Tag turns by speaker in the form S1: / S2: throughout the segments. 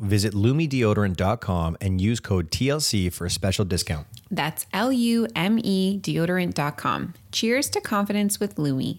S1: Visit lumedeodorant.com and use code TLC for a special discount.
S2: That's L U M E deodorant.com. Cheers to confidence with Lume.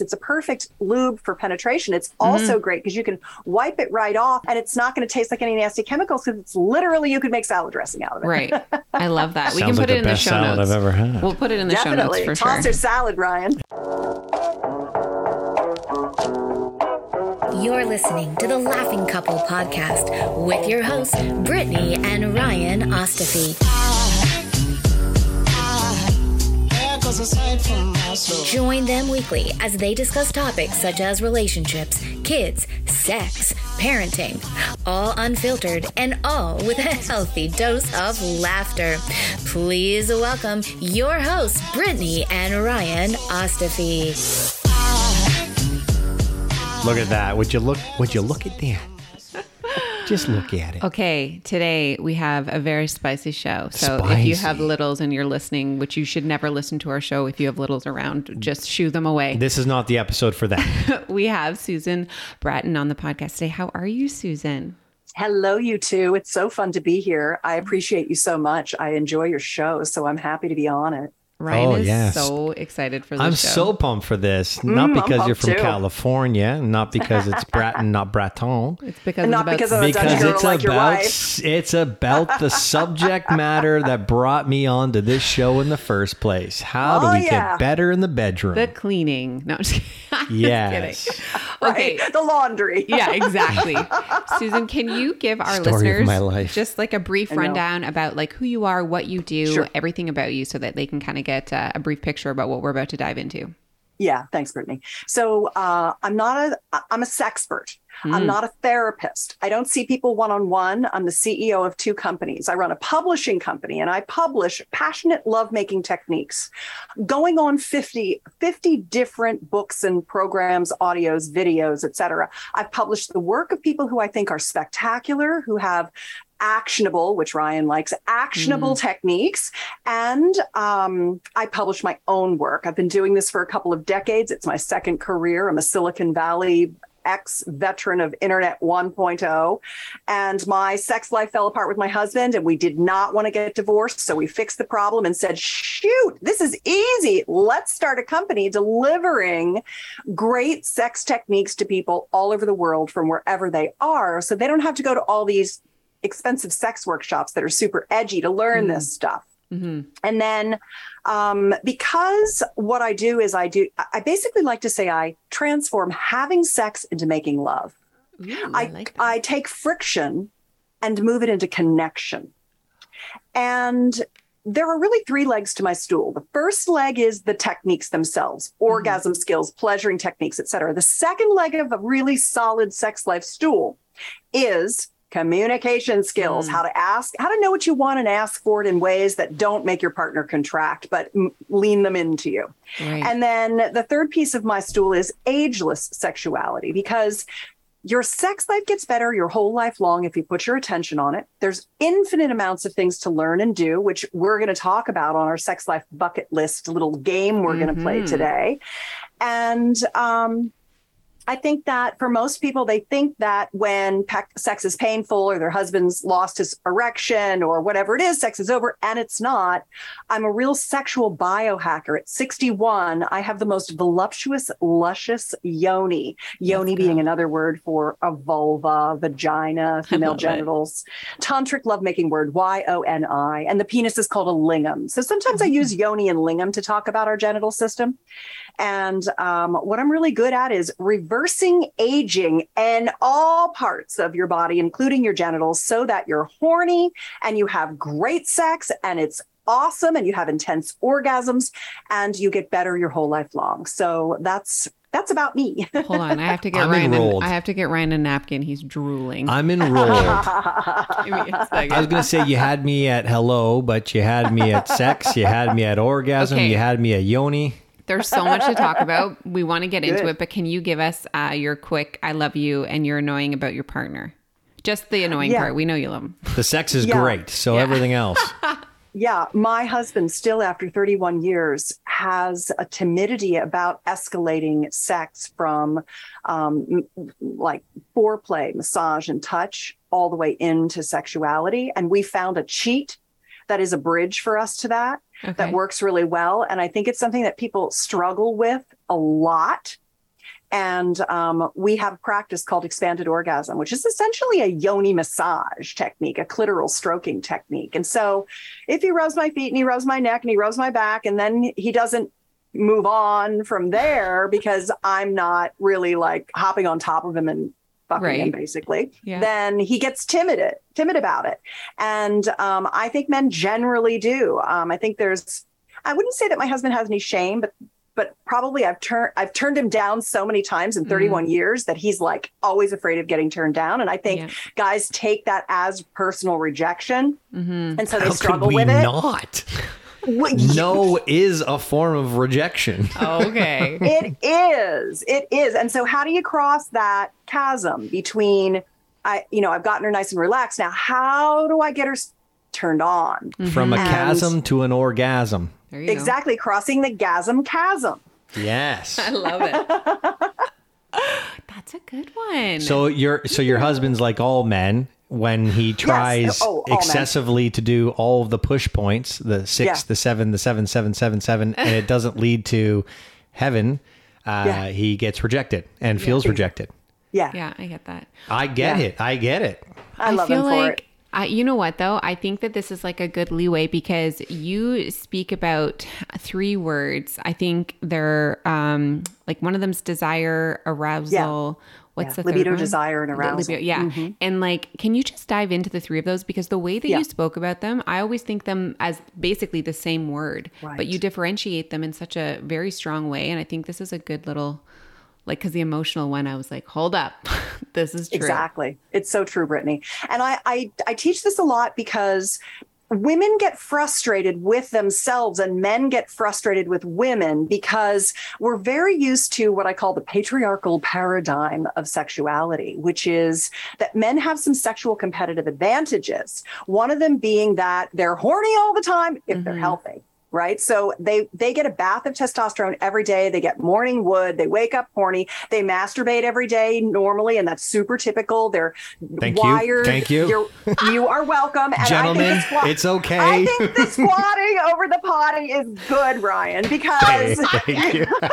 S3: It's a perfect lube for penetration. It's also mm-hmm. great because you can wipe it right off and it's not going to taste like any nasty chemicals because it's literally you could make salad dressing out of it.
S2: Right. I love that. we can put
S1: like
S2: it
S1: the
S2: in the show
S1: salad
S2: notes.
S1: I've ever had.
S2: We'll put it in the show notes for
S3: Toss
S2: sure.
S3: your salad, Ryan.
S4: You're listening to the Laughing Couple podcast with your hosts, Brittany and Ryan Ostafy. Join them weekly as they discuss topics such as relationships, kids, sex, parenting, all unfiltered and all with a healthy dose of laughter. Please welcome your hosts, Brittany and Ryan Ostafy.
S1: Look at that. Would you look would you look at that? Just look at it.
S2: Okay, today we have a very spicy show. So if you have littles and you're listening, which you should never listen to our show if you have littles around, just shoo them away.
S1: This is not the episode for that.
S2: we have Susan Bratton on the podcast today. How are you, Susan?
S3: Hello, you two. It's so fun to be here. I appreciate you so much. I enjoy your show, so I'm happy to be on it.
S2: Ryan
S1: Oh,
S2: is
S1: yes.
S2: so excited for this
S1: I'm
S2: show.
S1: so pumped for this. Not
S3: Mm,
S1: because you're from
S3: too.
S1: California, not because it's Bratton, not Braton.
S2: It's because
S3: And not
S2: it's about
S3: because of a Dutch
S1: Because
S3: girl
S1: it's
S3: like your
S1: about
S3: wife.
S1: it's about the subject matter that brought me onto this show in the first place. How do
S3: Oh,
S1: we
S3: yeah.
S1: get better in the bedroom?
S2: the cleaning. No, I'm just, I'm
S1: yes.
S2: kidding. Okay.
S3: Right? The laundry.
S2: yeah, exactly. Susan, can you give our
S1: Story
S2: listeners
S1: my life.
S2: just like a brief rundown about like who you are, what you do,
S3: Sure.
S2: everything about you, so that they can kind of get uh, a brief picture about what we're about to dive into?
S3: Yeah, thanks, Brittany. So uh, I'm not a I'm a sexpert.
S2: Hmm.
S3: I'm not a therapist. I don't see people one on one. I'm the CEO of two companies. I run a publishing company and I publish passionate lovemaking techniques, going on 50, 50 different books and programs, audios, videos, etc. I've published the work of people who I think are spectacular, who have actionable, which Ryan likes, actionable techniques. And um, I publish my own work. I've been doing this for a couple of decades. It's my second career. I'm a Silicon Valley ex veteran of Internet 1.0. And my sex life fell apart with my husband, and we did not want to get divorced. So we fixed the problem and said, shoot, this is easy. Let's start a company delivering great sex techniques to people all over the world from wherever they are. So they don't have to go to all these expensive sex workshops that are super edgy to learn this stuff.
S2: Mm-hmm.
S3: And then um, because what I do is I do, I basically like to say I transform having sex into making love.
S2: Ooh,
S3: I,
S2: I, like.
S3: I take friction and move it into connection. And there are really three legs to my stool. The first leg is the techniques themselves, orgasm skills, pleasuring techniques, etc. The second leg of a really solid sex life stool is communication skills, how to ask, how to know what you want and ask for it in ways that don't make your partner contract, but m- lean them into you.
S2: Right.
S3: And then the third piece of my stool is ageless sexuality because your sex life gets better your whole life long if you put your attention on it. There's infinite amounts of things to learn and do, which we're going to talk about on our sex life bucket list little game we're going to play today. And um, I think that for most people, they think that when pe- sex is painful or their husband's lost his erection or whatever it is, sex is over, and it's not. I'm a real sexual biohacker. At 61, I have the most voluptuous, luscious yoni. Yoni being another word for a vulva, vagina, female
S2: love it.
S3: genitals. Tantric lovemaking word, Y O N I. And the penis is called a lingam. So sometimes I use yoni and lingam to talk about our genital system. And um, what I'm really good at is reversing aging in all parts of your body, including your genitals, so that you're horny and you have great sex and it's awesome and you have intense orgasms and you get better your whole life long. So that's that's about me.
S2: Hold on, I have to get
S1: I'm
S2: Ryan.
S1: enrolled.
S2: A, I have to get Ryan a napkin. He's drooling.
S1: I'm enrolled.
S2: Give me a second.
S1: I was going to say you had me at hello, but you had me at sex, you had me at orgasm,
S2: Okay.
S1: you had me at yoni.
S2: There's so much to talk about. We want to get into it, but can you give us uh, your quick "I love you" and you're annoying about your partner? Just the annoying
S3: Yeah.
S2: part. We know you love him.
S1: The sex is
S3: Yeah.
S1: great, so
S2: Yeah.
S1: everything else.
S3: Yeah, my husband, still after 31 years, has a timidity about escalating sex from um, like foreplay, massage, and touch all the way into sexuality. And we found a cheat that is a bridge for us to that
S2: Okay.
S3: that works really well. And I think it's something that people struggle with a lot. And um, we have a practice called expanded orgasm, which is essentially a yoni massage technique, a clitoral stroking technique. And so if he rubs my feet and he rubs my neck and he rubs my back, and then he doesn't move on from there because I'm not really like hopping on top of him and fucking him, basically,
S2: Yeah.
S3: then he gets timid, timid about it. And um, I think men generally do. Um, I think there's, I wouldn't say that my husband has any shame, but but probably I've turned I've turned him down so many times in 31 years that he's like always afraid of getting turned down. And I think
S2: Yeah.
S3: guys take that as personal rejection, and so they
S1: How
S3: struggle
S1: could we
S3: with it.
S1: not?
S3: Well,
S1: No is a form of rejection.
S2: Oh, okay.
S3: it is it is and so how do you cross that chasm between i you know i've gotten her nice and relaxed now how do i get her turned on mm-hmm.
S1: From a
S3: And-
S1: chasm to an orgasm.
S2: There you go.
S3: exactly crossing the gasm chasm
S1: Yes.
S2: I love it. That's a good one.
S1: So your so your husband's like all men when he tries
S3: Oh, all men.
S1: excessively to do all of the push points, the six,
S3: Yeah.
S1: the seven, the seven, seven, seven, seven, and it doesn't lead to heaven. Uh,
S3: Yeah.
S1: He gets rejected and feels rejected.
S3: yeah,
S2: yeah, I get that.
S1: I get
S3: Yeah.
S1: it. I get it.
S3: i love
S2: feel
S3: him for
S2: like you know what though? I think that this is like a good leeway because you speak about three words. I think they're um like one of them's desire, arousal. What's
S3: Yeah.
S2: the
S3: Libido,
S2: third one?
S3: desire, and arousal.
S2: libido, yeah. And like, can you just dive into the three of those? Because the way that
S3: Yeah.
S2: you spoke about them, I always think them as basically the same word, but you differentiate them in such a very strong way. And I think this is a good little, like, because the emotional one, I was like, hold up, this is true.
S3: Exactly. It's so true, Brittany. And I, I I teach this a lot because women get frustrated with themselves and men get frustrated with women because we're very used to what I call the patriarchal paradigm of sexuality, which is that men have some sexual competitive advantages. One of them being that they're horny all the time if they're mm-hmm. healthy. Right. So they they get a bath of testosterone every day. They get morning wood. They wake up horny. They masturbate every day normally, and that's super typical. They're
S1: Thank you. Thank you.
S3: You're, you are welcome. And
S1: Gentlemen,
S3: I think squat-
S1: it's okay.
S3: I think the squatting over the potting is good, Ryan, because
S1: Thank you.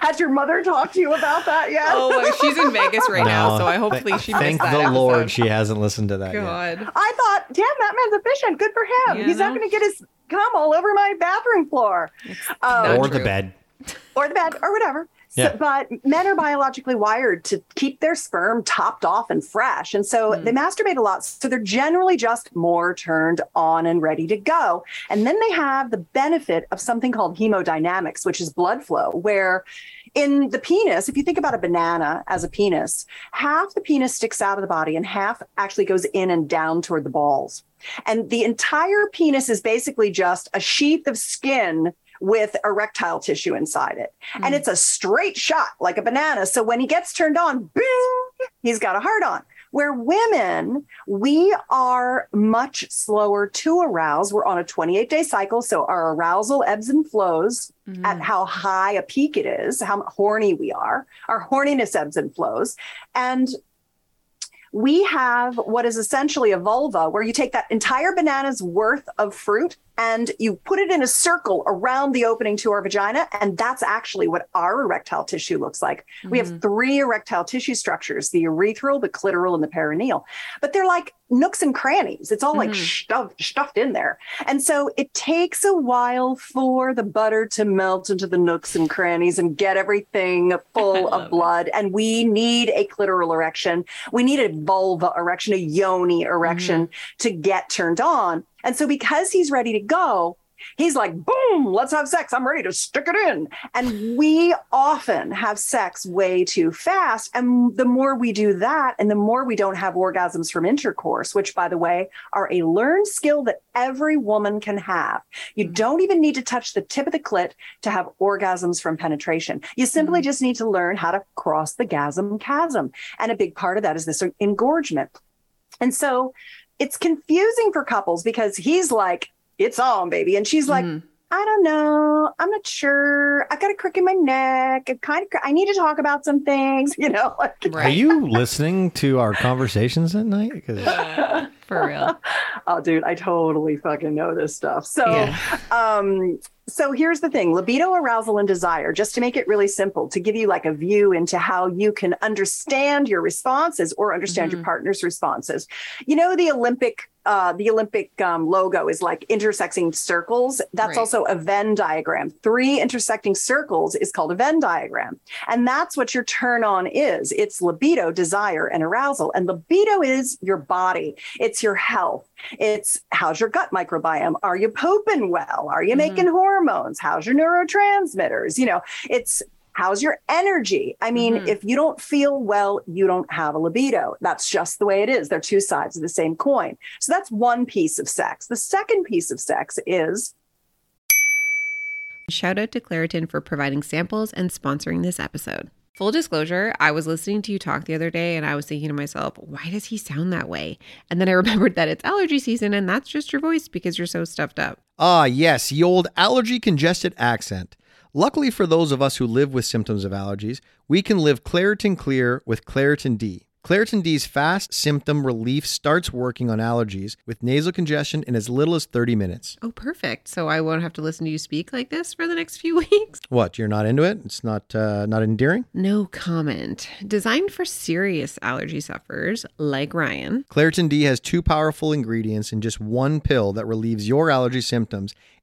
S3: has your mother talked to you about that yet?
S2: Oh, well, she's in Vegas right now, so I
S1: th-
S2: she
S1: Thank
S2: that
S1: the
S2: episode.
S1: Lord she hasn't listened to that yet.
S3: I thought, damn, that man's efficient. Good for him.
S2: Yeah,
S3: He's not going to get his cum all over my bathroom floor. Um,
S2: not
S1: Or the bed.
S3: or the bed or whatever. So,
S1: Yeah.
S3: But men are biologically wired to keep their sperm topped off and fresh. And so
S2: Hmm.
S3: they masturbate a lot. So they're generally just more turned on and ready to go. And then they have the benefit of something called hemodynamics, which is blood flow, where in the penis, if you think about a banana as a penis, half the penis sticks out of the body and half actually goes in and down toward the balls. And the entire penis is basically just a sheath of skin with erectile tissue inside it. Mm. And it's a straight shot like a banana. So when he gets turned on, bing, he's got a heart on. Where women, we are much slower to arouse. We're on a 28 day cycle. So our arousal ebbs and flows mm-hmm. at how high a peak it is, how horny we are. Our horniness ebbs and flows. And we have what is essentially a vulva where you take that entire banana's worth of fruit and you put it in a circle around the opening to our vagina. And that's actually what our erectile tissue looks like. Mm-hmm. We have mm-hmm. three erectile tissue structures the urethral, the clitoral, and the perineal. But they're like nooks and crannies. It's all mm-hmm. like stuffed, stuffed in there. And so it takes a while for the butter to melt into the nooks and crannies and get everything full of blood. It. And we need a clitoral erection. We need a vulva erection, a yoni erection mm-hmm. to get turned on. And so because he's ready to go, he's like, boom, let's have sex. I'm ready to stick it in. And we often have sex way too fast. And the more we do that, and the more we don't have orgasms from intercourse, which, by the way, are a learned skill that every woman can have. You mm-hmm. don't even need to touch the tip of the clit to have orgasms from penetration. You simply mm-hmm. just need to learn how to cross the gasm chasm. And a big part of that is this engorgement. And so, it's confusing for couples because he's like, it's on, baby. And she's like, mm. I don't know. I'm not sure. I got a crick in my neck. I kind of, I need to talk about some things, you know. Like,
S1: Are you listening to our conversations at night?
S2: For real.
S3: oh, dude, I totally fucking know this stuff. So, yeah. um, so here's the thing libido, arousal, and desire, just to make it really simple, to give you like a view into how you can understand your responses or understand mm-hmm. your partner's responses. You know, the Olympic uh, the Olympic um, logo is like intersecting circles. That's right. also a Venn diagram. Three intersecting circles is called a Venn diagram. And that's what your turn on is it's libido, desire, and arousal. And libido is your body, it's your health. It's how's your gut microbiome? Are you pooping well? Are you mm-hmm. making hormones? How's your neurotransmitters? You know, it's how's your energy? I mean, mm-hmm. if you don't feel well, you don't have a libido. That's just the way it is. They're two sides of the same coin. So that's one piece of sex. The second piece of sex is
S2: Shout out to Claritin for providing samples and sponsoring this episode. Full disclosure, I was listening to you talk the other day and I was thinking to myself, why does he sound that way? And then I remembered that it's allergy season and that's just your voice because you're so stuffed up.
S1: Ah, yes, the old allergy congested accent. Luckily for those of us who live with symptoms of allergies, we can live Claritin Clear with Claritin D. Claritin D's fast symptom relief starts working on allergies with nasal congestion in as little as 30 minutes.
S2: Oh, perfect. So I won't have to listen to you speak like this for the next few weeks.
S1: What? You're not into it? It's not uh, not endearing?
S2: No comment. Designed for serious allergy sufferers like Ryan.
S1: Claritin D has two powerful ingredients in just one pill that relieves your allergy symptoms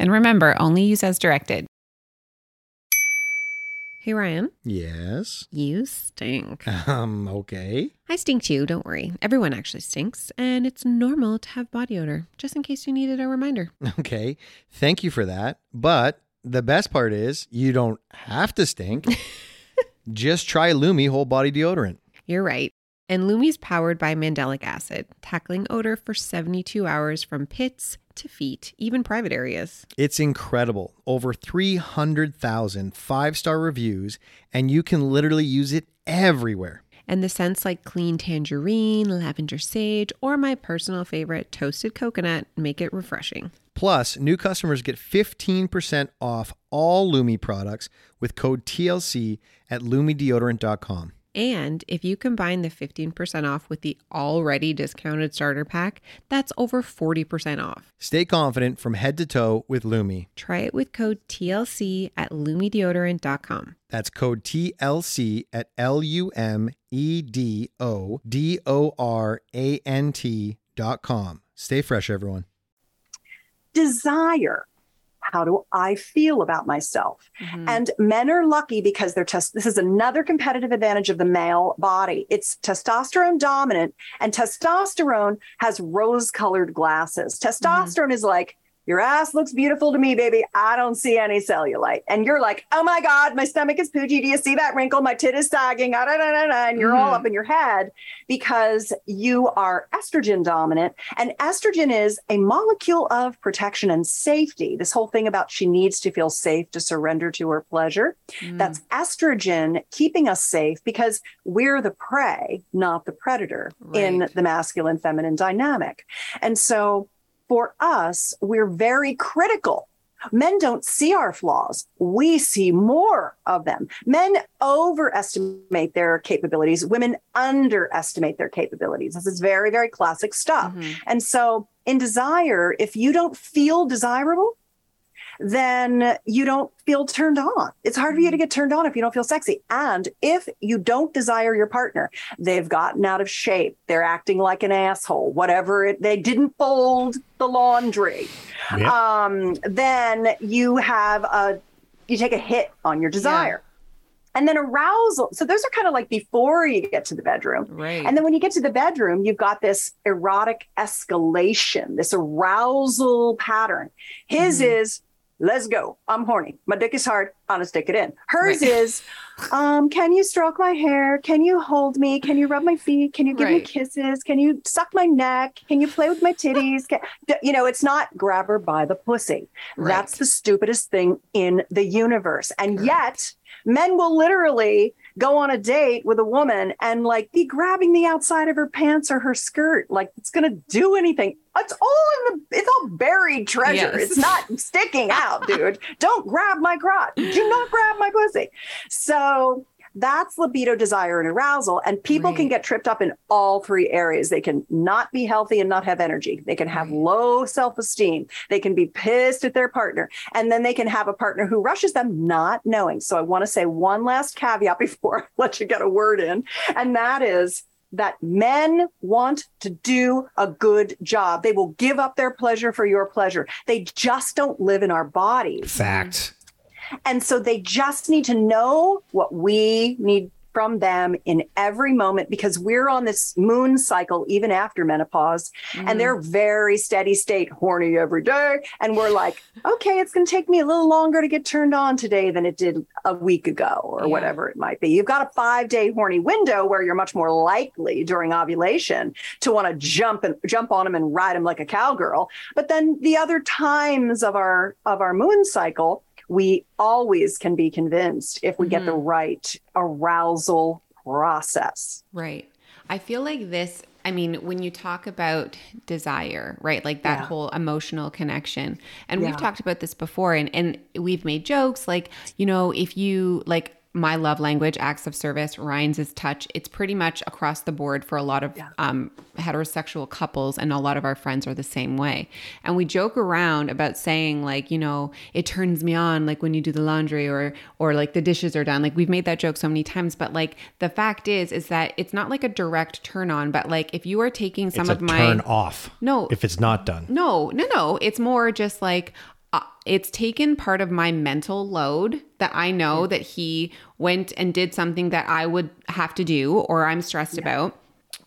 S2: And remember, only use as directed. Hey, Ryan.
S1: Yes.
S2: You stink.
S1: Um, okay.
S2: I stink too, don't worry. Everyone actually stinks, and it's normal to have body odor, just in case you needed a reminder.
S1: Okay. Thank you for that. But the best part is you don't have to stink. just try Lume whole body deodorant.
S2: You're right. And Lume's powered by mandelic acid, tackling odor for 72 hours from pits to feet, even private areas.
S1: It's incredible. Over 300,000 five star reviews, and you can literally use it everywhere.
S2: And the scents like clean tangerine, lavender sage, or my personal favorite, toasted coconut, make it refreshing.
S1: Plus, new customers get 15% off all Lume products with code TLC at lumedeodorant.com.
S2: And if you combine the 15% off with the already discounted starter pack, that's over 40% off.
S1: Stay confident from head to toe with Lume.
S2: Try it with code TLC at lumedeodorant.com.
S1: That's code TLC at L U M E D O D O R A N T.com. Stay fresh, everyone.
S3: Desire how do I feel about myself? Mm-hmm. And men are lucky because they're test. This is another competitive advantage of the male body. It's testosterone dominant, and testosterone has rose colored glasses. Testosterone mm-hmm. is like, your ass looks beautiful to me, baby. I don't see any cellulite. And you're like, oh my God, my stomach is poochy. Do you see that wrinkle? My tit is sagging. Ah, da, da, da, and you're mm-hmm. all up in your head because you are estrogen dominant. And estrogen is a molecule of protection and safety. This whole thing about she needs to feel safe to surrender to her pleasure. Mm. That's estrogen keeping us safe because we're the prey, not the predator right. in the masculine feminine dynamic. And so, for us, we're very critical. Men don't see our flaws. We see more of them. Men overestimate their capabilities. Women underestimate their capabilities. This is very, very classic stuff. Mm-hmm. And so, in desire, if you don't feel desirable, then you don't feel turned on. It's hard for you to mm-hmm. get turned on if you don't feel sexy. And if you don't desire your partner, they've gotten out of shape, they're acting like an asshole, whatever it, they didn't fold the laundry, yep. um, then you have a, you take a hit on your desire. Yeah. And then arousal. So those are kind of like before you get to the bedroom.
S2: Right.
S3: And then when you get to the bedroom, you've got this erotic escalation, this arousal pattern. His mm. is let's go. I'm horny. My dick is hard. I'm gonna stick it in. Hers right. is, um, can you stroke my hair? Can you hold me? Can you rub my feet? Can you give right. me kisses? Can you suck my neck? Can you play with my titties? Can, you know, it's not grab her by the pussy. Right. That's the stupidest thing in the universe. And yet, men will literally go on a date with a woman and like be grabbing the outside of her pants or her skirt. Like it's going to do anything. It's all in the it's all buried treasure. Yes. it's not sticking out dude. Don't grab my crotch do not grab my pussy. So that's libido, desire, and arousal. And people right. can get tripped up in all three areas. They can not be healthy and not have energy. They can have right. low self esteem. They can be pissed at their partner. And then they can have a partner who rushes them not knowing. So I want to say one last caveat before I let you get a word in. And that is, that men want to do a good job. They will give up their pleasure for your pleasure. They just don't live in our bodies.
S1: Fact.
S3: And so they just need to know what we need from them in every moment because we're on this moon cycle even after menopause mm. and they're very steady state horny every day and we're like okay it's going to take me a little longer to get turned on today than it did a week ago or yeah. whatever it might be you've got a 5 day horny window where you're much more likely during ovulation to want to jump and jump on them and ride them like a cowgirl but then the other times of our of our moon cycle we always can be convinced if we mm-hmm. get the mm-hmm. right arousal process.
S2: Right. I feel like this I mean, when you talk about desire, right? Like that yeah. whole emotional connection. And yeah. we've talked about this before and and we've made jokes like, you know, if you like my love language, acts of service, Ryan's is touch. It's pretty much across the board for a lot of yeah. um, heterosexual couples, and a lot of our friends are the same way. And we joke around about saying like, you know, it turns me on like when you do the laundry or or like the dishes are done. Like we've made that joke so many times, but like the fact is, is that it's not like a direct turn on, but like if you are taking some of my
S1: turn off,
S2: no,
S1: if it's not done,
S2: no, no, no, it's more just like uh, it's taken part of my mental load that I know that he went and did something that I would have to do or I'm stressed yeah. about.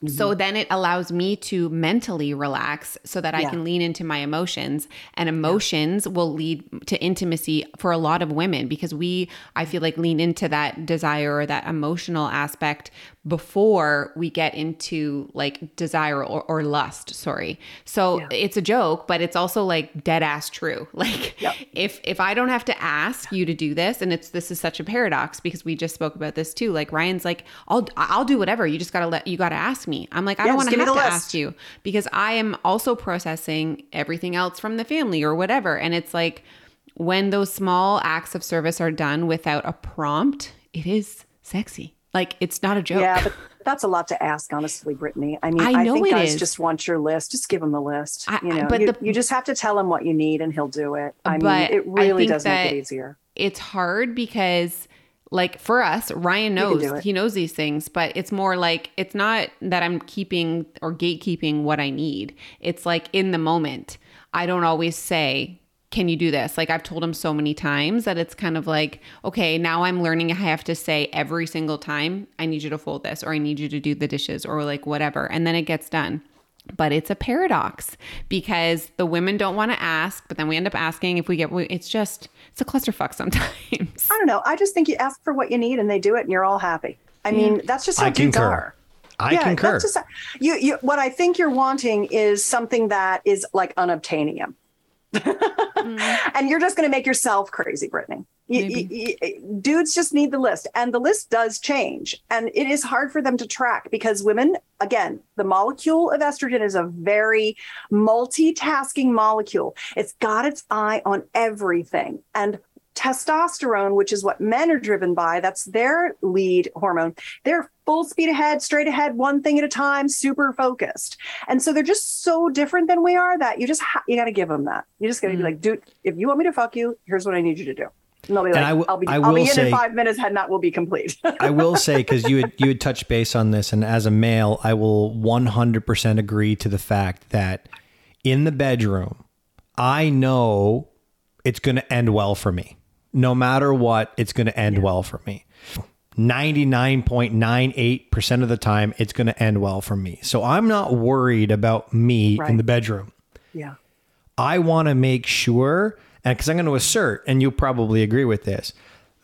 S2: Mm-hmm. So then it allows me to mentally relax so that I can lean into my emotions. And emotions yeah. will lead to intimacy for a lot of women because we, I feel like, lean into that desire or that emotional aspect before we get into like desire or, or lust sorry so yeah. it's a joke but it's also like dead ass true like yep. if if i don't have to ask you to do this and it's this is such a paradox because we just spoke about this too like ryan's like i'll i'll do whatever you just gotta let you gotta ask me i'm like i don't want to have to ask you because i am also processing everything else from the family or whatever and it's like when those small acts of service are done without a prompt it is sexy like it's not a joke.
S3: Yeah, but that's a lot to ask, honestly, Brittany. I mean, I, I think guys is. just want your list. Just give them the list. I, you know, but you, the, you, just have to tell him what you need, and he'll do it. I mean, it really does make it easier.
S2: It's hard because, like, for us, Ryan knows he knows these things, but it's more like it's not that I'm keeping or gatekeeping what I need. It's like in the moment. I don't always say can you do this? Like I've told him so many times that it's kind of like, okay, now I'm learning I have to say every single time, I need you to fold this or I need you to do the dishes or like whatever. And then it gets done. But it's a paradox because the women don't want to ask, but then we end up asking if we get, it's just, it's a clusterfuck sometimes.
S3: I don't know. I just think you ask for what you need and they do it and you're all happy. I mean, that's just how
S1: I
S3: dudes
S1: concur.
S3: are.
S1: I concur.
S3: That's just, you, you, what I think you're wanting is something that is like unobtainium. Mm-hmm. and you're just going to make yourself crazy, Brittany. You- you- dudes just need the list, and the list does change, and it is hard for them to track because women, again, the molecule of estrogen is a very multitasking molecule. It's got its eye on everything, and testosterone, which is what men are driven by, that's their lead hormone. They're full speed ahead, straight ahead, one thing at a time, super focused. And so they're just so different than we are that you just ha- you got to give them that. You just got to be mm. like, dude, if you want me to fuck you, here's what I need you to do. And they'll be
S1: And
S3: like,
S1: I w-
S3: I'll be,
S1: I
S3: I'll be
S1: will
S3: in
S1: say-
S3: in five minutes. Head knot will be complete.
S1: I will say because you had you had touched base on this, and as a male, I will 100% agree to the fact that in the bedroom, I know it's going to end well for me. No matter what, it's going to end well for me. 99.98% of the time, it's going to end well for me. So I'm not worried about me in the bedroom.
S3: yeah.
S1: I want to make sure, and because I'm going to assert, and you'll probably agree with this,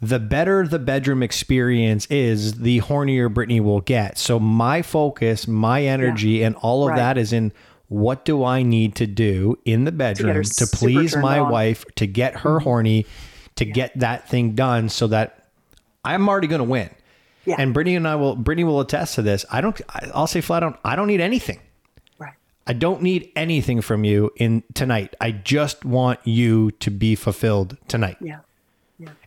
S1: the better the bedroom experience is, the hornier Brittany will get. So my focus, my energy, and all of
S3: Right.
S1: that is in what do I need to do in the bedroom
S3: her
S1: to, please my
S3: on.
S1: wife, to get her mm-hmm. horny, to get that thing done, so that I'm already going to win.
S3: Yeah.
S1: And Brittany and I will, Brittany will attest to this. I don't, I'll say flat out, I don't need anything. I don't need anything from you in tonight. I just want you to be fulfilled tonight.
S3: Yeah.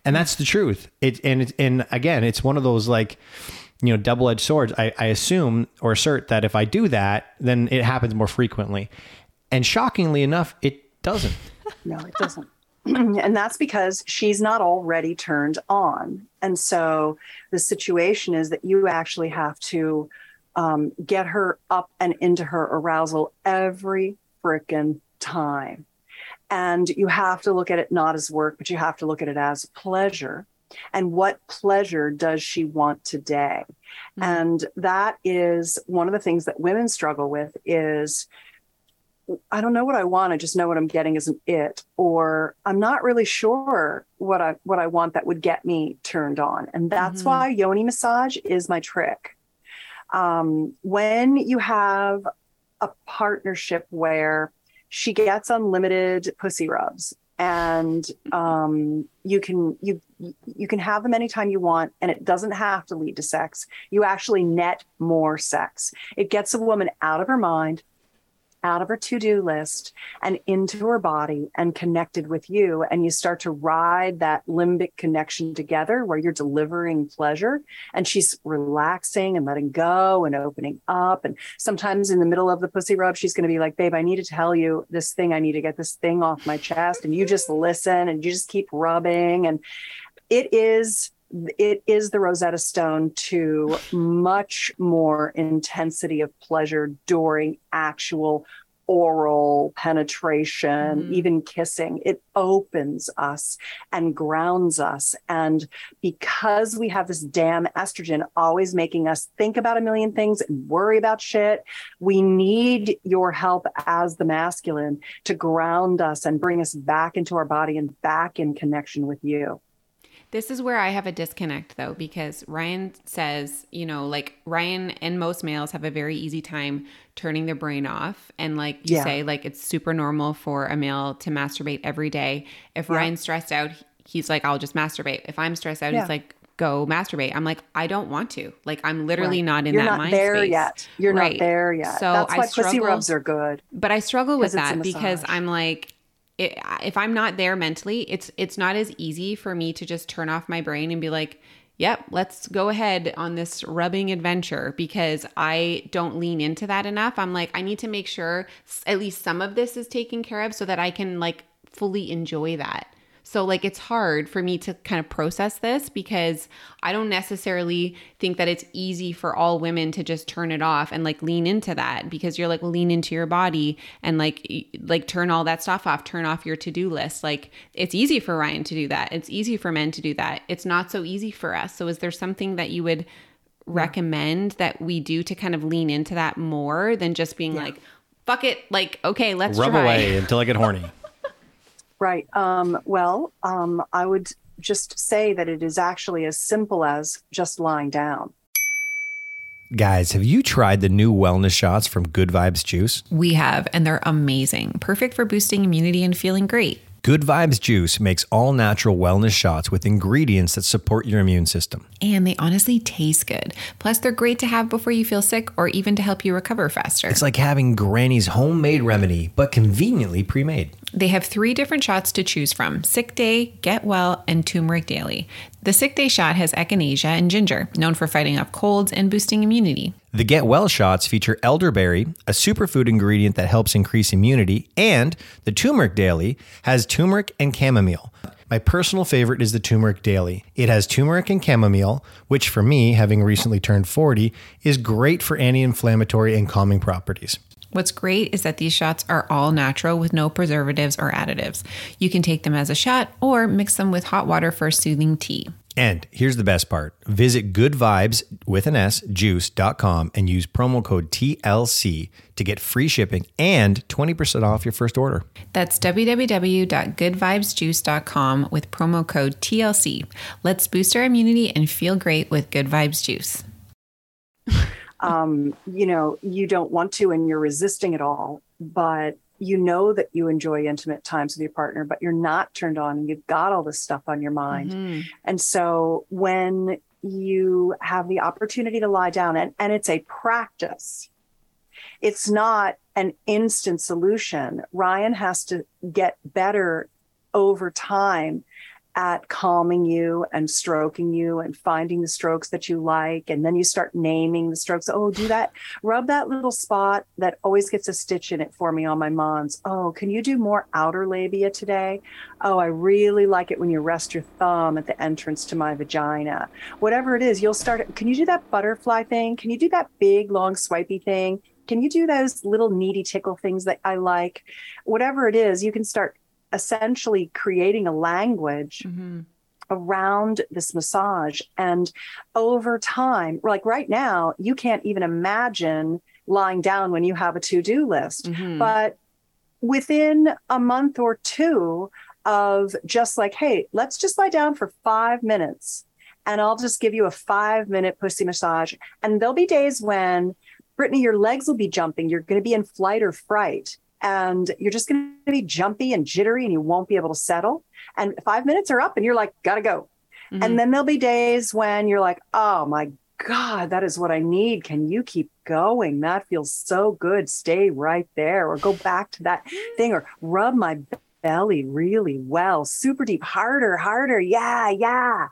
S1: And that's the truth. It and it's and again, it's one of those like, you know, double-edged swords. I, I assume or assert that if I do that, then it happens more frequently. And shockingly enough, it doesn't.
S3: No, it doesn't. and that's because she's not already turned on. And so the situation is that you actually have to um, get her up and into her arousal every frickin' time. And you have to look at it not as work, but you have to look at it as pleasure. And what pleasure does she want today? And that is one of the things that women struggle with is I don't know what I want. I just know what I'm getting isn't it, or I'm not really sure what I what I want that would get me turned on. And that's
S2: Mhm.
S3: why yoni massage is my trick. Um, when you have a partnership where she gets unlimited pussy rubs and um, you can you you can have them anytime you want and it doesn't have to lead to sex. You actually net more sex. It gets a woman out of her mind out of her to-do list and into her body and connected with you. And you start to ride that limbic connection together where you're delivering pleasure and she's relaxing and letting go and opening up. And sometimes in the middle of the pussy rub she's going to be like babe i need to tell you this thing. I need to get this thing off my chest. And you just listen and you just keep rubbing. And it is it is the Rosetta Stone to much more intensity of pleasure during actual oral penetration,
S2: Mhm.
S3: even kissing. It opens us and grounds us. And because we have this damn estrogen always making us think about a million things and worry about shit, we need your help as the masculine to ground us and bring us back into our body and back in connection with you.
S2: This is where I have a disconnect though, because Ryan says, you know, like Ryan and most males have a very easy time turning their brain off. And like you
S3: Yeah.
S2: say, like it's super normal for a male to masturbate every day. If Ryan's stressed out, he's like, I'll just masturbate. If I'm stressed out,
S3: Yeah.
S2: he's like, go masturbate. I'm like, I don't want to. Like I'm literally
S3: Right.
S2: not in
S3: You're
S2: that
S3: not
S2: mind
S3: there
S2: space.
S3: yet. You're
S2: Right.
S3: not there yet.
S2: So
S3: That's
S2: I
S3: why pussy
S2: struggle-
S3: rubs are good.
S2: but I struggle with that because. I'm like, it, if I'm not there mentally, it's it's not as easy for me to just turn off my brain and be like, "Yep, let's go ahead on this rubbing adventure." Because I don't lean into that enough. I'm like, I need to make sure at least some of this is taken care of so that I can like fully enjoy that. So, like, it's hard for me to kind of process this because I don't necessarily think that it's easy for all women to just turn it off and like lean into that because you're like, lean into your body and like, like turn all that stuff off, turn off your to do list. Like, it's easy for Ryan to do that. It's easy for men to do that. It's not so easy for us. So, is there something that you would recommend that we do to kind of lean into that more than just being yeah. like, fuck it, like, okay, let's
S1: rub
S2: try.
S1: away until I get horny.
S3: Right. Um, well, um, I would just say that it is actually as simple as just lying down.
S1: Guys, have you tried the new wellness shots from Good Vibes Juice?
S2: We have, and they're amazing. Perfect for boosting immunity and feeling great.
S1: Good Vibes Juice makes all natural wellness shots with ingredients that support your immune system.
S2: And they honestly taste good. Plus, they're great to have before you feel sick or even to help you recover faster.
S1: It's like having Granny's homemade remedy, but conveniently pre made.
S2: They have three different shots to choose from Sick Day, Get Well, and Turmeric Daily. The Sick Day shot has echinacea and ginger, known for fighting off colds and boosting immunity.
S1: The Get Well shots feature elderberry, a superfood ingredient that helps increase immunity, and the Turmeric Daily has turmeric and chamomile. My personal favorite is the Turmeric Daily. It has turmeric and chamomile, which for me, having recently turned 40, is great for anti inflammatory and calming properties.
S2: What's great is that these shots are all natural with no preservatives or additives. You can take them as a shot or mix them with hot water for a soothing tea.
S1: And here's the best part. Visit goodvibes with an S juice.com and use promo code TLC to get free shipping and 20% off your first order.
S2: That's www.goodvibesjuice.com with promo code TLC. Let's boost our immunity and feel great with Good Vibes Juice.
S3: um, you know, you don't want to and you're resisting it all, but you know that you enjoy intimate times with your partner, but you're not turned on and you've got all this stuff on your mind. Mm-hmm. And so when you have the opportunity to lie down and, and it's a practice, it's not an instant solution. Ryan has to get better over time at calming you and stroking you and finding the strokes that you like. And then you start naming the strokes. Oh, do that, rub that little spot that always gets a stitch in it for me on my mons. Oh, can you do more outer labia today? Oh, I really like it when you rest your thumb at the entrance to my vagina. Whatever it is, you'll start. Can you do that butterfly thing? Can you do that big, long, swipey thing? Can you do those little needy tickle things that I like? Whatever it is, you can start essentially creating a language mm-hmm. around this massage. And over time, like right now, you can't even imagine lying down when you have a to do list. Mm-hmm. But within a month or two of just like, hey, let's just lie down for five minutes and I'll just give you a five minute pussy massage. And there'll be days when, Brittany, your legs will be jumping. You're going to be in flight or fright and you're just going to be jumpy and jittery and you won't be able to settle. And five minutes are up and you're like, gotta go. Mm-hmm. And then there'll be days when you're like, oh my God, that is what I need. Can you keep going? That feels so good. Stay right there or go back to that thing or rub my belly really well, super deep, harder, harder. Yeah, yeah.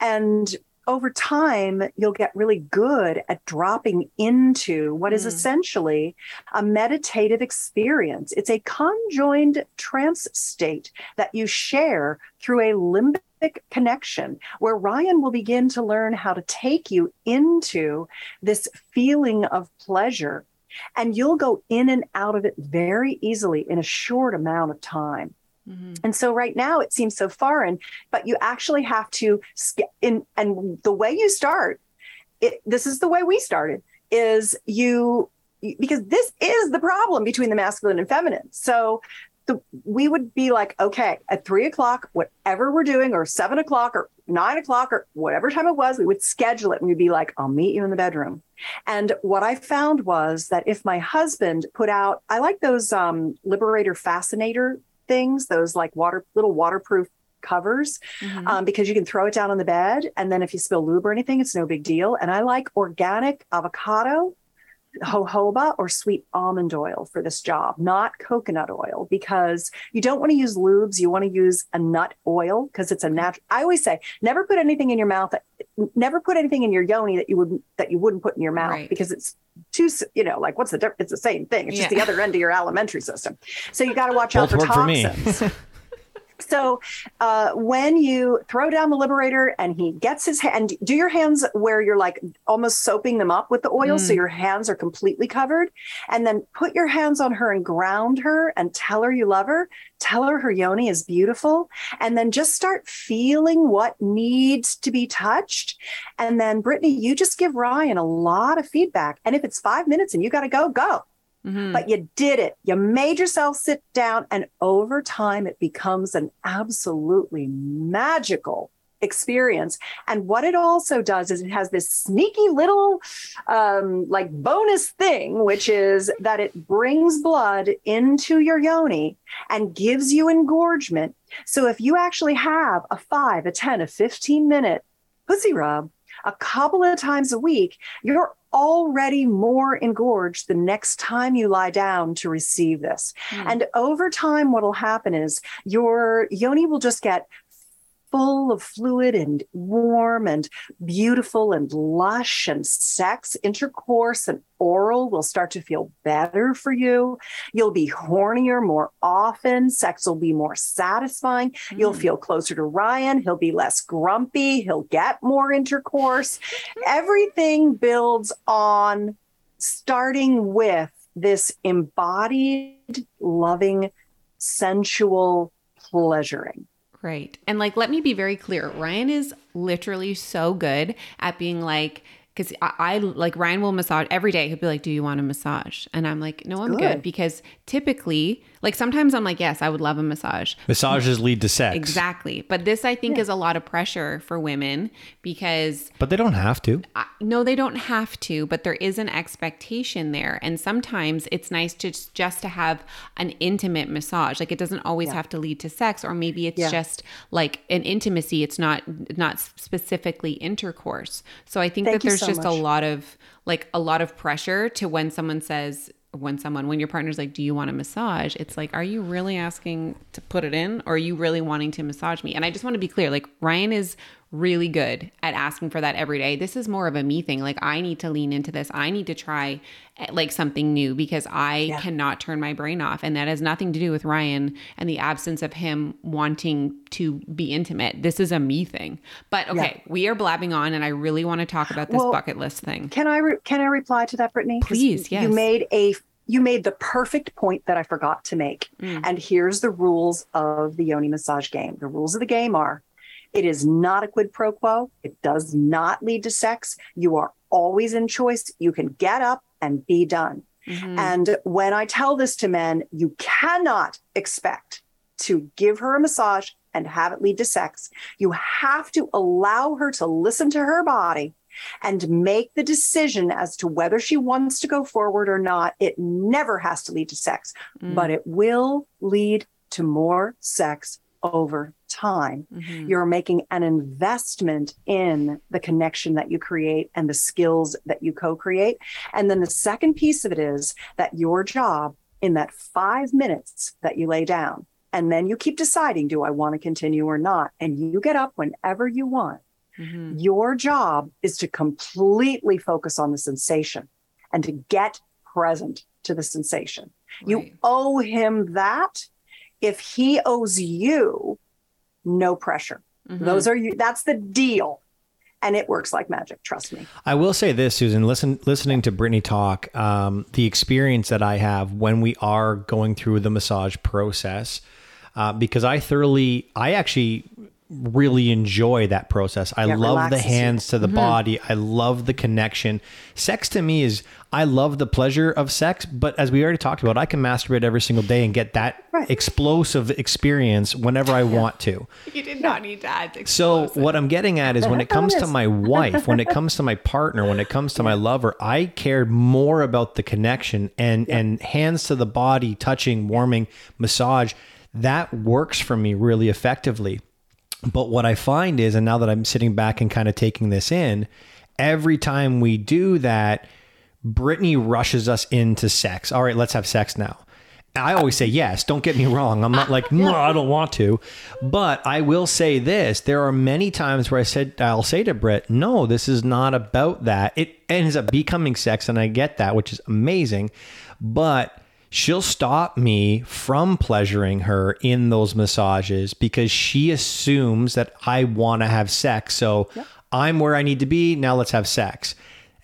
S3: And over time, you'll get really good at dropping into what is mm. essentially a meditative experience. It's a conjoined trance state that you share through a limbic connection, where Ryan will begin to learn how to take you into this feeling of pleasure. And you'll go in and out of it very easily in a short amount of time. Mm-hmm. And so right now it seems so foreign, but you actually have to in and the way you start, it, this is the way we started is you because this is the problem between the masculine and feminine. So the, we would be like, okay, at three o'clock, whatever we're doing, or seven o'clock, or nine o'clock, or whatever time it was, we would schedule it and we'd be like, I'll meet you in the bedroom. And what I found was that if my husband put out, I like those um, Liberator Fascinator things, those like water little waterproof covers, mm-hmm. um, because you can throw it down on the bed. And then if you spill lube or anything, it's no big deal. And I like organic avocado, jojoba, or sweet almond oil for this job, not coconut oil, because you don't want to use lubes. You want to use a nut oil because it's a natural. I always say never put anything in your mouth. That, never put anything in your yoni that you would that you wouldn't put in your mouth right. because it's too you know like what's the difference it's the same thing it's yeah. just the other end of your alimentary system so you got to watch out for toxins So uh, when you throw down the liberator and he gets his hand, do your hands where you're like almost soaping them up with the oil, so your hands are completely covered, and then put your hands on her and ground her and tell her you love her. Tell her her yoni is beautiful, and then just start feeling what needs to be touched. And then Brittany, you just give Ryan a lot of feedback. And if it's five minutes and you got to go, go.
S2: Mhm.
S3: But you did it. You made yourself sit down, and over time, it becomes an absolutely magical experience. And what it also does is it has this sneaky little, um, like bonus thing, which is that it brings blood into your yoni and gives you engorgement. So if you actually have a five, a 10, a 15 minute pussy rub a couple of times a week, you're already more engorged the next time you lie down to receive this. Hmm. And over time, what will happen is your yoni will just get full of fluid and warm and beautiful and lush and sex intercourse and oral will start to feel better for you. You'll be hornier more often. Sex will be more satisfying. You'll mm. feel closer to ryan. He'll be less grumpy. He'll get more intercourse. Everything builds on starting with this embodied loving sensual pleasuring
S2: Right. And like, let me be very clear. Ryan is literally so good at being like, because I, I like Ryan will massage every day. He'll be like, "Do you want a massage?" And I'm like, "No, I'm good.
S3: good.
S2: Because typically, like sometimes I'm like, "Yes, I would love a massage."
S1: Massages lead to sex.
S2: Exactly. But this, I think, is a lot of pressure for women because
S1: But they don't have to.
S2: I, no, they don't have to, but there is an expectation there. And sometimes it's nice to just, just to have an intimate massage. Like it doesn't always have to lead to sex, or maybe it's
S3: Yeah.
S2: just like an intimacy. It's not not specifically intercourse. So I think
S3: Thank
S2: that there's
S3: so
S2: just a lot of like a lot of pressure to when someone says when someone when your partner's like do you want a massage? It's like are you really asking to put it in or are you really wanting to massage me? And i just want to be clear like ryan is really good at asking for that every day. This is more of a me thing. Like i need to lean into this. I need to try eh, like something new because i cannot turn my brain off. And that has nothing to do with ryan and the absence of him wanting to be intimate. This is a me thing. But okay we are blabbing on and i really want to talk about this
S3: Well,
S2: bucket list thing.
S3: Can I re- can I reply to that, brittany?
S2: Please, yes.
S3: You made a you made the perfect point that I forgot to make.
S2: Mm.
S3: And here's the rules of the yoni massage game. The rules of the game are: it is not a quid pro quo. It does not lead to sex. You are always in choice. You can get up and be done.
S2: Mhm.
S3: And when I tell this to men, you cannot expect to give her a massage and have it lead to sex. You have to allow her to listen to her body and make the decision as to whether she wants to go forward or not. It never has to lead to sex,
S2: Mm.
S3: but it will lead to more sex over time.
S2: Mhm.
S3: You're making an investment in the connection that you create and the skills that you co create. And then the second piece of it is that your job in that five minutes that you lay down, and then you keep deciding, do I want to continue or not? And you get up whenever you want.
S2: Mhm.
S3: Your job is to completely focus on the sensation and to get present to the sensation. You owe him that. If he owes you, no pressure.
S2: Mhm.
S3: Those are you. That's the deal. And it works like magic. Trust me.
S1: I will say this, Susan. Listen, listening to Brittany talk, um, the experience that I have when we are going through the massage process, uh, because I thoroughly, I actually really enjoy that process. I
S3: Yeah,
S1: love the
S3: relaxes you.
S1: hands to the mm-hmm. body. I love the connection. Sex to me is, I love the pleasure of sex, but as we already talked about, I can masturbate every single day and get that
S3: Right.
S1: explosive experience whenever I want to.
S2: You did not need to add
S1: So what I'm getting at is when it comes to my wife, when it comes to my partner, when it comes to my lover, I cared more about the connection and and hands to the body, touching, warming, massage. That works for me really effectively. But what I find is, and now that I'm sitting back and kind of taking this in, every time we do that, Brittany rushes us into sex. All right, let's have sex now. I always say yes. Don't get me wrong. I'm not like, no, I don't want to. But I will say this. There are many times where I said, I'll say to Britt, no, this is not about that. It ends up becoming sex, and I get that, which is amazing. But she'll stop me from pleasuring her in those massages because she assumes that I want to have sex. So I'm where I need to be. Now let's have sex.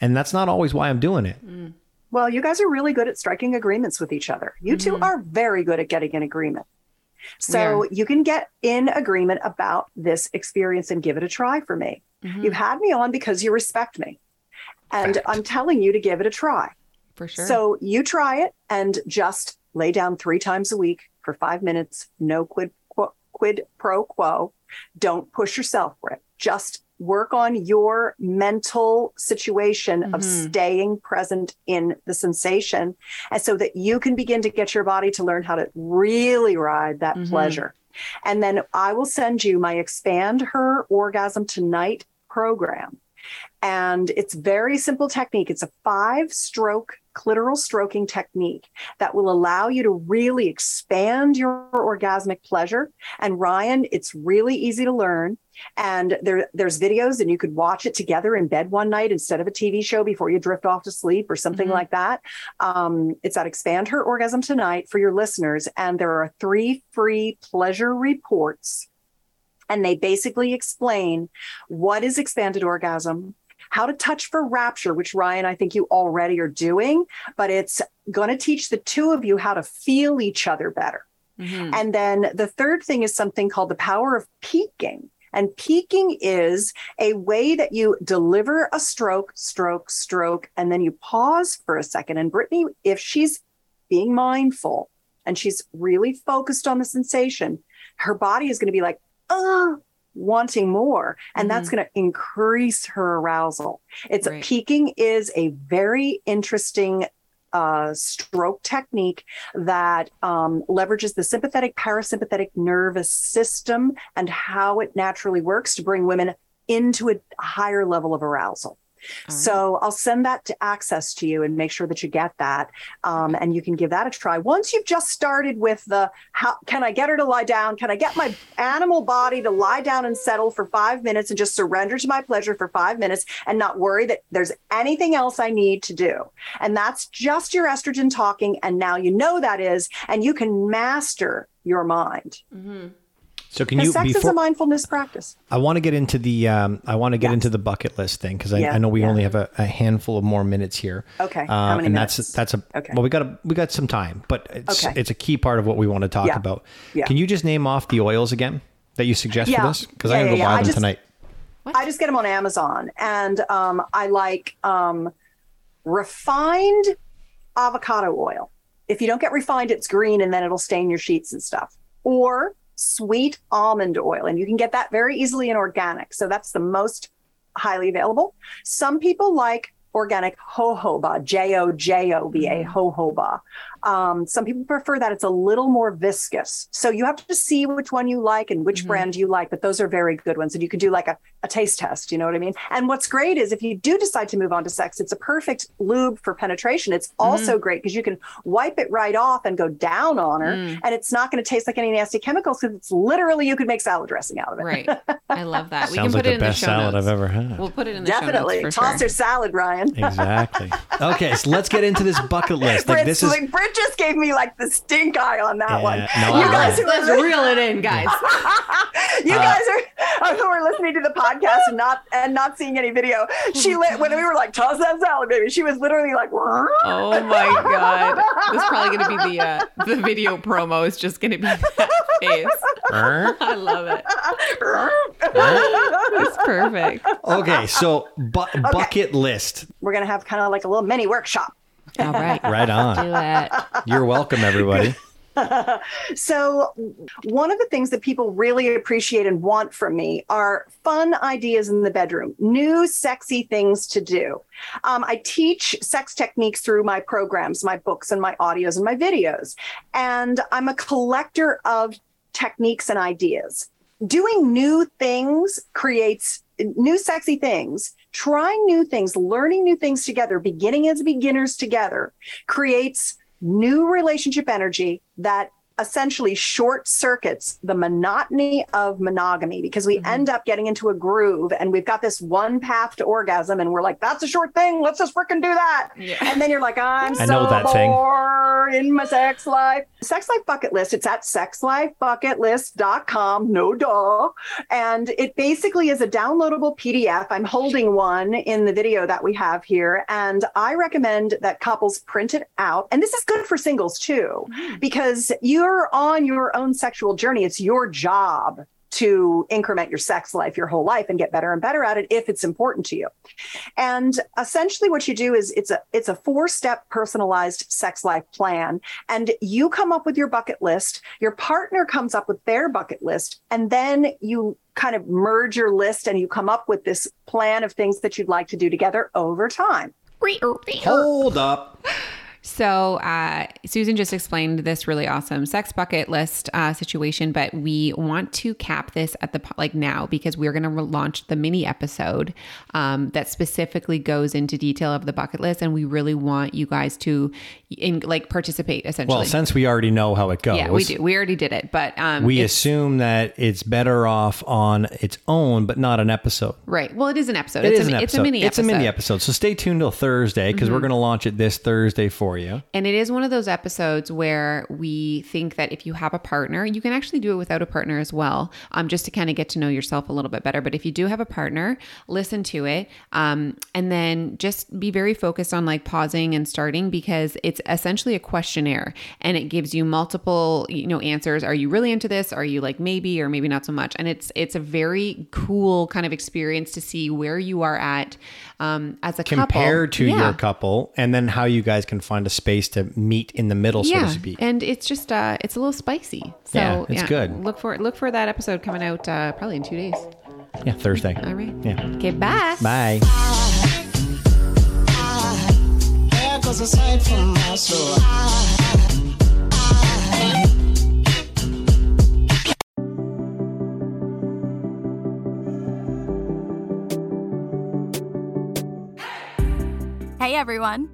S1: And that's not always why I'm doing it. Mm.
S3: Well, you guys are really good at striking agreements with each other. You two mm-hmm. are very good at getting an agreement. So you can get in agreement about this experience and give it a try for me. Mm-hmm. You've had me on because you respect me. And
S1: Fact.
S3: I'm telling you to give it a try.
S2: For sure.
S3: So you try it and just lay down three times a week for five minutes. No quid, quo, quid pro quo. Don't push yourself for it. Just work on your mental situation of mm-hmm. staying present in the sensation. And so that you can begin to get your body to learn how to really ride that mm-hmm. pleasure. And then I will send you my Expand Her Orgasm Tonight program. And it's very simple technique. It's a five stroke clitoral stroking technique that will allow you to really expand your orgasmic pleasure. And Ryan, it's really easy to learn. And there, there's videos, and you could watch it together in bed one night instead of a TV show before you drift off to sleep or something like that. Um, it's at Expand Her Orgasm Tonight for your listeners. And there are three free pleasure reports and they basically explain what is expanded orgasm, how to touch for rapture, which Ryan, I think you already are doing, but it's going to teach the two of you how to feel each other better. And then the third thing is something called the power of peaking. And peaking is a way that you deliver a stroke, stroke, stroke, and then you pause for a second. And Brittany, if she's being mindful and she's really focused on the sensation, her body is going to be like, uh, wanting more. And that's going to increase her arousal. It's
S2: Right.
S3: peaking is a very interesting uh, stroke technique that um, leverages the sympathetic parasympathetic nervous system and how it naturally works to bring women into a higher level of arousal. So I'll send that to access to you and make sure that you get that, um, and you can give that a try. Once you've just started with the how can I get her to lie down? Can I get my animal body to lie down and settle for five minutes and just surrender to my pleasure for five minutes and not worry that there's anything else I need to do? And that's just your estrogen talking, and now you know that is, and you can master your mind.
S1: So can
S3: Because
S1: you
S3: sex is
S1: before
S3: a mindfulness practice.
S1: I want to get into the um, I want to get
S3: Yes.
S1: into the bucket list thing because I,
S3: Yeah,
S1: I know we
S3: yeah.
S1: only have a, a handful of more minutes here.
S3: Okay, how
S1: Uh,
S3: many
S1: and
S3: minutes?
S1: that's that's a
S3: Okay.
S1: well we got a, we got some time, but it's
S3: Okay.
S1: it's a key part of what we want to talk
S3: Yeah,
S1: about.
S3: yeah.
S1: Can you just name off the oils again that you suggest for
S3: Yeah,
S1: this? Because
S3: yeah,
S1: I'm gonna
S3: yeah,
S1: go
S3: yeah.
S1: buy
S3: I
S1: them
S3: just-
S1: tonight.
S3: I just get them on Amazon, and um, I like um, refined avocado oil. If you don't get refined, it's green, and then it'll stain your sheets and stuff. Or sweet almond oil, and you can get that very easily in organic. So that's the most highly available. Some people like organic jojoba, J O J O B A, mm-hmm. jojoba. Um, some people prefer that it's a little more viscous. So you have to see which one you like and which mm-hmm. brand you like, but those are very good ones. And you can do like a, a taste test, you know what I mean? And what's great is if you do decide to move on to sex, it's a perfect lube for penetration. It's mm-hmm. also great because you can wipe it right off and go down on her, mm. and it's not going to taste like any nasty chemicals because it's literally you could make salad dressing out of it.
S2: Right. I love that. we
S1: Sounds
S2: can
S1: like
S2: put it
S1: the
S2: in
S1: best
S2: the show
S1: salad
S2: notes.
S1: I've ever had.
S2: We'll put it in the
S3: Definitely.
S2: show notes for
S3: Toss
S2: sure.
S3: her salad, Ryan.
S1: Exactly. okay, so let's get into this bucket list. Like
S3: Brit,
S1: this is
S3: like, Brit just gave me like the stink eye on that
S1: Yeah,
S3: one.
S1: no,
S3: you guys
S1: know.
S3: who are
S2: Let's reel it in, guys.
S3: you
S1: Uh,
S3: guys are who are listening to the podcast and not and not seeing any video. She lit when we were like, toss that salad, baby. She was literally like,
S2: Oh my god. This is probably gonna be the uh, the video promo is just gonna be that face. I love it. It's perfect.
S1: okay. So bu- bucket list.
S3: we're gonna have kind of like a little mini workshop.
S2: All right.
S1: Right on.
S2: Do it.
S1: You're welcome, everybody.
S3: So, one of the things that people really appreciate and want from me are fun ideas in the bedroom, new sexy things to do. Um, I teach sex techniques through my programs, my books, and my audios and my videos. And I'm a collector of techniques and ideas. Doing new things creates new sexy things. Trying new things, learning new things together, beginning as beginners together creates new relationship energy that essentially short circuits the monotony of monogamy because we mm-hmm. end up getting into a groove and we've got this one path to orgasm and we're like, that's a short thing. Let's just freaking do that. Yeah. And then you're like, I'm I so bored thing. in my sex life. Sex Life Bucket List. It's at sexlifebucketlist.com. No duh. And it basically is a downloadable PDF. I'm holding one in the video that we have here. And I recommend that couples print it out. And this is good for singles too, mm-hmm. because you you're on your own sexual journey, it's your job to increment your sex life your whole life and get better and better at it if it's important to you. And essentially what you do is it's a it's a four-step personalized sex life plan and you come up with your bucket list, your partner comes up with their bucket list and then you kind of merge your list and you come up with this plan of things that you'd like to do together over time.
S1: Hold up.
S2: So, uh, Susan just explained this really awesome sex bucket list uh, situation, but we want to cap this at the like now because we're going to launch the mini episode um, that specifically goes into detail of the bucket list, and we really want you guys to in like participate essentially.
S1: Well, since we already know how it goes,
S2: yeah, we do. We already did it, but um,
S1: we assume that it's better off on its own, but not an episode.
S2: Right. Well, it is an episode.
S1: It
S2: it's
S1: is
S2: a,
S1: an episode.
S2: It's a mini.
S1: It's
S2: episode.
S1: a mini episode. So stay tuned till Thursday because mm-hmm. we're going to launch it this Thursday for you.
S2: And it is one of those episodes where we think that if you have a partner, you can actually do it without a partner as well, um, just to kind of get to know yourself a little bit better. But if you do have a partner, listen to it, um, and then just be very focused on like pausing and starting because it's essentially a questionnaire and it gives you multiple, you know, answers. Are you really into this? Are you like maybe or maybe not so much? And it's it's a very cool kind of experience to see where you are at um, as a
S1: compared
S2: couple.
S1: to yeah. your couple, and then how you guys can find a space to meet in the middle,
S2: yeah.
S1: so to speak.
S2: And it's just uh, it's a little spicy. So
S1: yeah, it's yeah, good.
S2: Look for look for that episode coming out uh, probably in two days.
S1: Yeah, Thursday.
S2: All right.
S1: Yeah.
S2: Okay. Bye.
S1: Bye.
S5: Hey everyone.